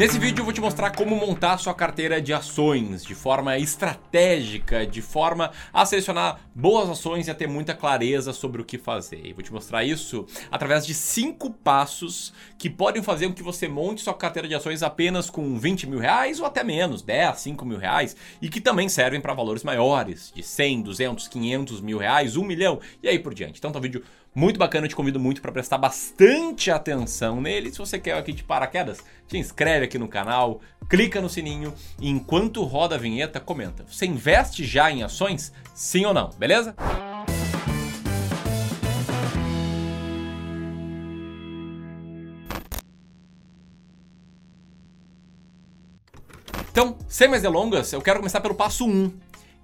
Nesse vídeo te mostrar como montar sua carteira de ações de forma estratégica, de forma a selecionar boas ações e a ter muita clareza sobre o que fazer. E vou te mostrar isso através de cinco passos que podem fazer com que você monte sua carteira de ações apenas com 20 mil reais ou até menos, 10, 5 mil reais, e que também servem para valores maiores, de 100, 200, 500 mil reais, 1 milhão e aí por diante. Então tá um vídeo muito bacana, eu te convido muito para prestar bastante atenção nele. Se você quer aqui de paraquedas, te inscreve aqui no canal, clica no sininho e enquanto roda a vinheta, comenta. Você investe já em ações? Sim ou não? Beleza? Então, sem mais delongas, eu quero começar pelo passo 1,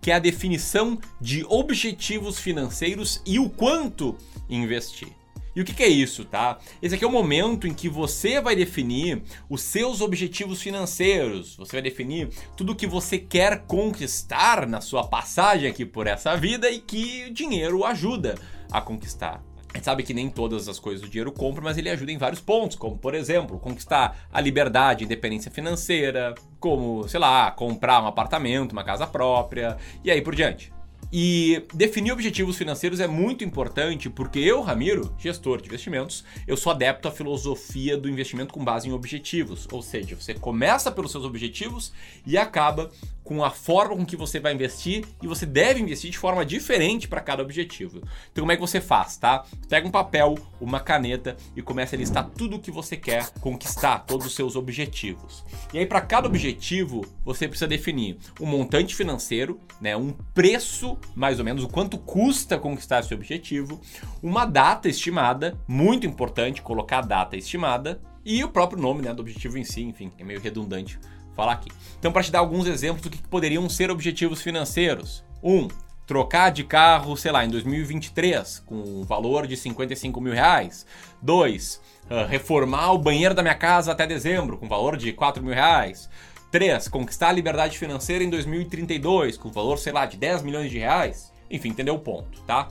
que é a definição de objetivos financeiros e o quanto investir. E o que, que, é isso, tá? Esse aqui é o momento em que você vai definir os seus objetivos financeiros, você vai definir tudo o que você quer conquistar na sua passagem aqui por essa vida e que o dinheiro ajuda a conquistar. A gente sabe que nem todas as coisas do dinheiro compra, mas ele ajuda em vários pontos, como por exemplo, conquistar a liberdade, a independência financeira, como, sei lá, comprar um apartamento, uma casa própria e aí por diante. E definir objetivos financeiros é muito importante porque eu, Ramiro, gestor de investimentos, eu sou adepto à filosofia do investimento com base em objetivos. Ou seja, você começa pelos seus objetivos e acaba com a forma com que você vai investir e você deve investir de forma diferente para cada objetivo. Então como é que você faz, tá? Pega um papel, uma caneta e começa a listar tudo o que você quer conquistar, todos os seus objetivos. E aí para cada objetivo, você precisa definir um montante financeiro, né, um preço, mais ou menos o quanto custa conquistar esse objetivo, uma data estimada, muito importante colocar a data estimada e o próprio nome, né, do objetivo em si, enfim, é meio redundante falar aqui. Então, para te dar alguns exemplos do que poderiam ser objetivos financeiros. Um, trocar de carro, sei lá, em 2023, com um valor de 55 mil reais. Dois, uh, reformar o banheiro da minha casa até dezembro, com valor de 4 mil reais. 3. Conquistar a liberdade financeira em 2032, com valor, sei lá, de 10 milhões de reais. Enfim, entendeu o ponto, tá?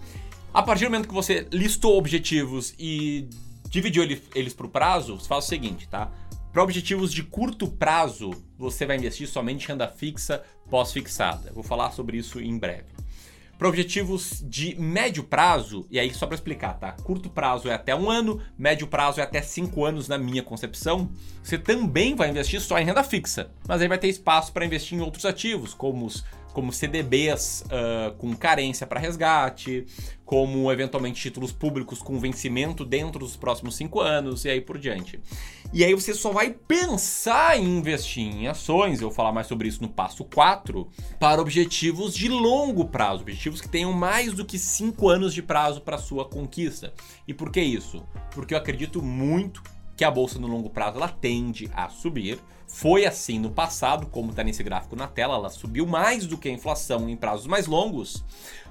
A partir do momento que você listou objetivos e dividiu eles para o prazo, você faz o seguinte, tá? Para objetivos de curto prazo, você vai investir somente em renda fixa pós-fixada. Vou falar sobre isso em breve. Para objetivos de médio prazo, e aí só para explicar, tá? Curto prazo é até um ano, médio prazo é até cinco anos na minha concepção. Você também vai investir só em renda fixa, mas aí vai ter espaço para investir em outros ativos, como os como CDBs uh, com carência para resgate, como eventualmente títulos públicos com vencimento dentro dos próximos cinco anos e aí por diante. E aí você só vai pensar em investir em ações, eu vou falar mais sobre isso no passo 4, para objetivos de longo prazo, objetivos que tenham mais do que cinco anos de prazo para sua conquista. E por que isso? Porque eu acredito muito que a bolsa no longo prazo ela tende a subir. Foi assim no passado, como está nesse gráfico na tela, ela subiu mais do que a inflação em prazos mais longos,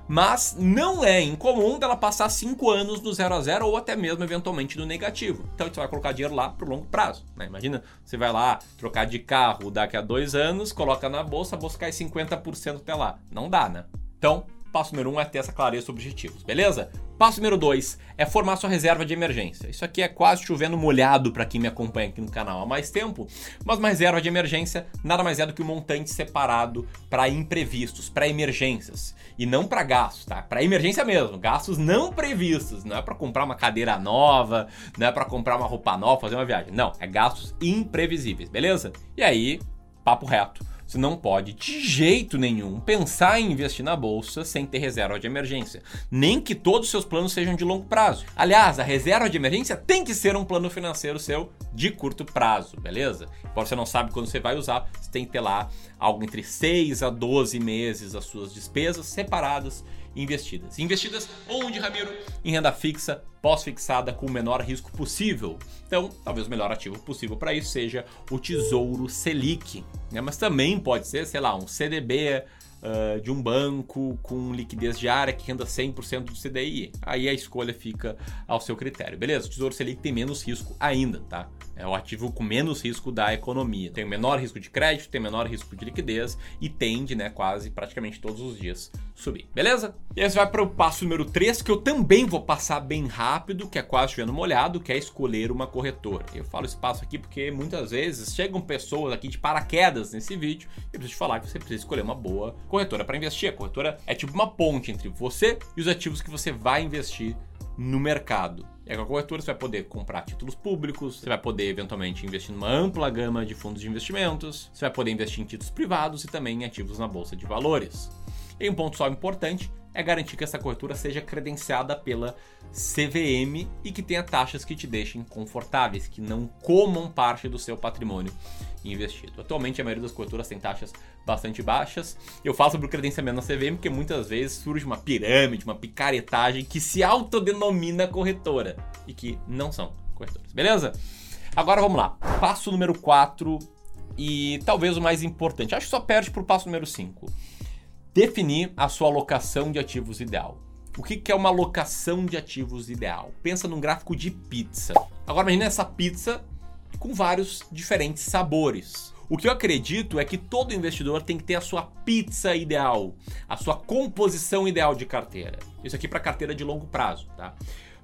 mas não é incomum dela passar 5 anos no 0 a 0 ou até mesmo eventualmente no negativo. Então você vai colocar dinheiro lá para o longo prazo. Né? Imagina, você vai lá trocar de carro daqui a dois anos, coloca na bolsa, a bolsa cai 50% até lá. Não dá, né? Então, passo número 1 um é ter essa clareza sobre objetivos, beleza? Passo número 2 é formar sua reserva de emergência. Isso aqui é quase chovendo molhado para quem me acompanha aqui no canal há mais tempo, mas uma reserva de emergência nada mais é do que um montante separado para imprevistos, para emergências e não para gastos, tá? Para emergência mesmo, gastos não previstos, não é para comprar uma cadeira nova, não é para comprar uma roupa nova, fazer uma viagem. Não, é gastos imprevisíveis, beleza? E aí, papo reto você não pode, de jeito nenhum, pensar em investir na bolsa sem ter reserva de emergência. Nem que todos os seus planos sejam de longo prazo. Aliás, a reserva de emergência tem que ser um plano financeiro seu de curto prazo, beleza? Embora você não sabe quando você vai usar, você tem que ter lá algo entre 6 a 12 meses as suas despesas separadas investidas. Investidas onde, Ramiro? Em renda fixa, pós-fixada, com o menor risco possível. Então, talvez o melhor ativo possível para isso seja o Tesouro Selic. Né? Mas também pode ser, sei lá, um CDB uh, de um banco com liquidez diária que renda 100% do CDI. Aí a escolha fica ao seu critério, beleza? O Tesouro Selic tem menos risco ainda, tá? É o ativo com menos risco da economia. Tem o menor risco de crédito, tem menor risco de liquidez e tende, né, quase praticamente todos os dias subir, beleza? E aí você vai para o passo número 3, que eu também vou passar bem rápido, que é quase chovendo molhado, que é escolher uma corretora. Eu falo esse passo aqui porque muitas vezes chegam pessoas aqui de paraquedas nesse vídeo e eu preciso te falar que você precisa escolher uma boa corretora para investir. A corretora é tipo uma ponte entre você e os ativos que você vai investir no mercado. E com a corretora você vai poder comprar títulos públicos, você vai poder eventualmente investir numa ampla gama de fundos de investimentos, você vai poder investir em títulos privados e também em ativos na bolsa de valores. E um ponto só importante é garantir que essa corretora seja credenciada pela CVM e que tenha taxas que te deixem confortáveis, que não comam parte do seu patrimônio investido. Atualmente a maioria das corretoras tem taxas bastante baixas. Eu falo sobre o credenciamento na CVM porque muitas vezes surge uma pirâmide, uma picaretagem que se autodenomina corretora e que não são corretoras. Beleza? Agora vamos lá. Passo número 4 e talvez o mais importante. Acho que só perde para o passo número 5 definir a sua alocação de ativos ideal. O que é uma alocação de ativos ideal? Pensa num gráfico de pizza. Agora imagine essa pizza com vários diferentes sabores. O que eu acredito é que todo investidor tem que ter a sua pizza ideal, a sua composição ideal de carteira. Isso aqui para carteira de longo prazo, tá?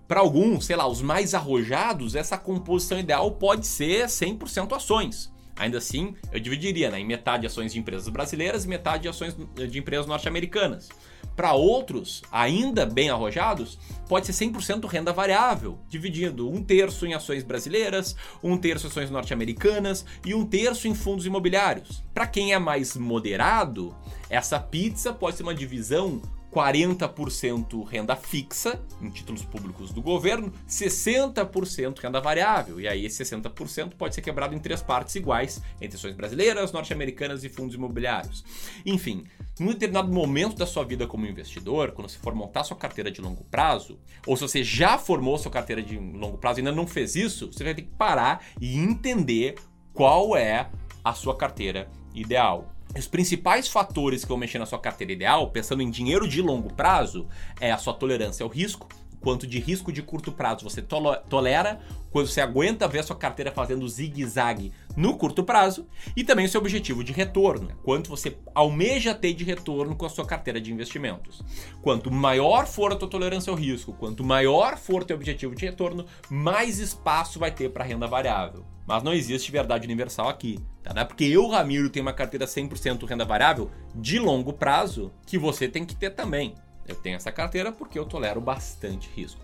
Para alguns, sei lá, os mais arrojados, essa composição ideal pode ser 100% ações. Ainda assim, eu dividiria né, em metade ações de empresas brasileiras e metade ações de empresas norte-americanas. Para outros, ainda bem arrojados, pode ser 100% renda variável, dividindo um terço em ações brasileiras, um terço em ações norte-americanas e um terço em fundos imobiliários. Para quem é mais moderado, essa pizza pode ser uma divisão 40% renda fixa em títulos públicos do governo, 60% renda variável. E aí esse 60% pode ser quebrado em três partes iguais, entre ações brasileiras, norte-americanas e fundos imobiliários. Enfim, num determinado momento da sua vida como investidor, quando você for montar sua carteira de longo prazo, ou se você já formou sua carteira de longo prazo e ainda não fez isso, você vai ter que parar e entender qual é a sua carteira ideal. Os principais fatores que vão mexer na sua carteira ideal, pensando em dinheiro de longo prazo, é a sua tolerância ao risco, quanto de risco de curto prazo você tolera, quando você aguenta ver a sua carteira fazendo zigue-zague no curto prazo, e também o seu objetivo de retorno, quanto você almeja ter de retorno com a sua carteira de investimentos. Quanto maior for a tua tolerância ao risco, quanto maior for o teu objetivo de retorno, mais espaço vai ter para renda variável. Mas não existe verdade universal aqui. Tá? Não é porque eu, Ramiro, tenho uma carteira 100% renda variável de longo prazo que você tem que ter também. Eu tenho essa carteira porque eu tolero bastante risco.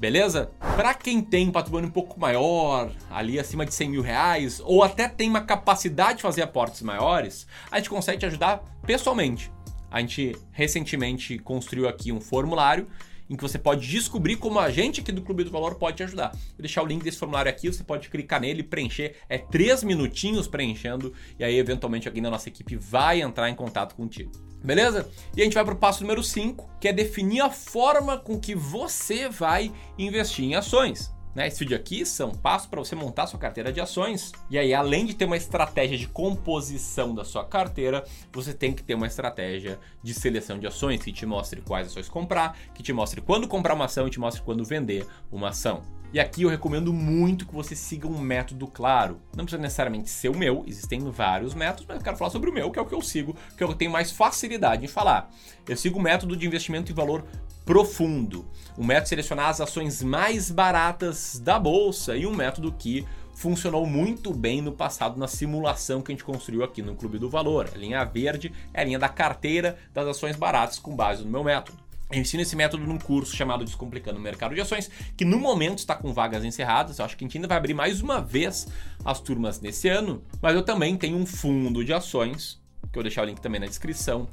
Beleza? Para quem tem patrimônio um pouco maior, ali acima de 100 mil reais, ou até tem uma capacidade de fazer aportes maiores, a gente consegue te ajudar pessoalmente. A gente recentemente construiu aqui um formulário em que você pode descobrir como a gente aqui do Clube do Valor pode te ajudar. Vou deixar o link desse formulário aqui, você pode clicar nele, preencher, é três minutinhos preenchendo, e aí eventualmente alguém da nossa equipe vai entrar em contato contigo. Beleza? E a gente vai para o passo número 5, que é definir a forma com que você vai investir em ações. Né? Esse vídeo aqui são passos para você montar sua carteira de ações. E aí, além de ter uma estratégia de composição da sua carteira, você tem que ter uma estratégia de seleção de ações que te mostre quais ações comprar, que te mostre quando comprar uma ação e te mostre quando vender uma ação. E aqui eu recomendo muito que você siga um método claro. Não precisa necessariamente ser o meu, existem vários métodos, mas eu quero falar sobre o meu, que é o que eu sigo, que eu tenho mais facilidade em falar. Eu sigo o método de investimento em valor profundo. Um método selecionar as ações mais baratas da bolsa e um método que funcionou muito bem no passado na simulação que a gente construiu aqui no Clube do Valor. A linha verde é a linha da carteira das ações baratas com base no meu método. Eu ensino esse método num curso chamado Descomplicando o Mercado de Ações, que no momento está com vagas encerradas. Eu acho que a gente ainda vai abrir mais uma vez as turmas nesse ano, mas eu também tenho um fundo de ações, que eu vou deixar o link também na descrição,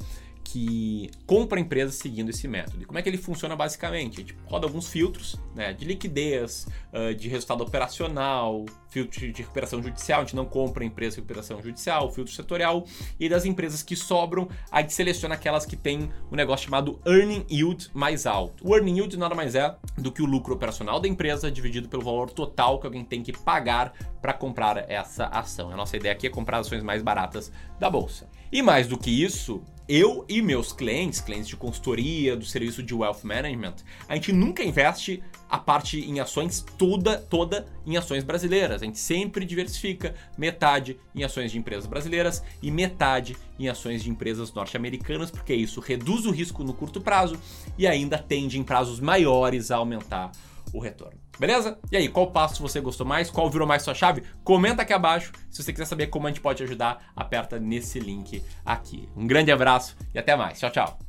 que compra empresas seguindo esse método. E como é que ele funciona basicamente? A gente roda alguns filtros né, de liquidez, de resultado operacional, filtro de recuperação judicial, a gente não compra empresa de recuperação judicial, filtro setorial, e das empresas que sobram, a gente seleciona aquelas que têm um negócio chamado earning yield mais alto. O earning yield nada mais é do que o lucro operacional da empresa dividido pelo valor total que alguém tem que pagar para comprar essa ação. A nossa ideia aqui é comprar ações mais baratas da bolsa. E mais do que isso, eu e meus clientes, clientes de consultoria, do serviço de wealth management, a gente nunca investe a parte em ações toda, toda em ações brasileiras. A gente sempre diversifica metade em ações de empresas brasileiras e metade em ações de empresas norte-americanas, porque isso reduz o risco no curto prazo e ainda tende em prazos maiores a aumentar o retorno. Beleza? E aí, qual passo você gostou mais? Qual virou mais sua chave? Comenta aqui abaixo. Se você quiser saber como a gente pode ajudar, aperta nesse link aqui. Um grande abraço e até mais. Tchau, tchau.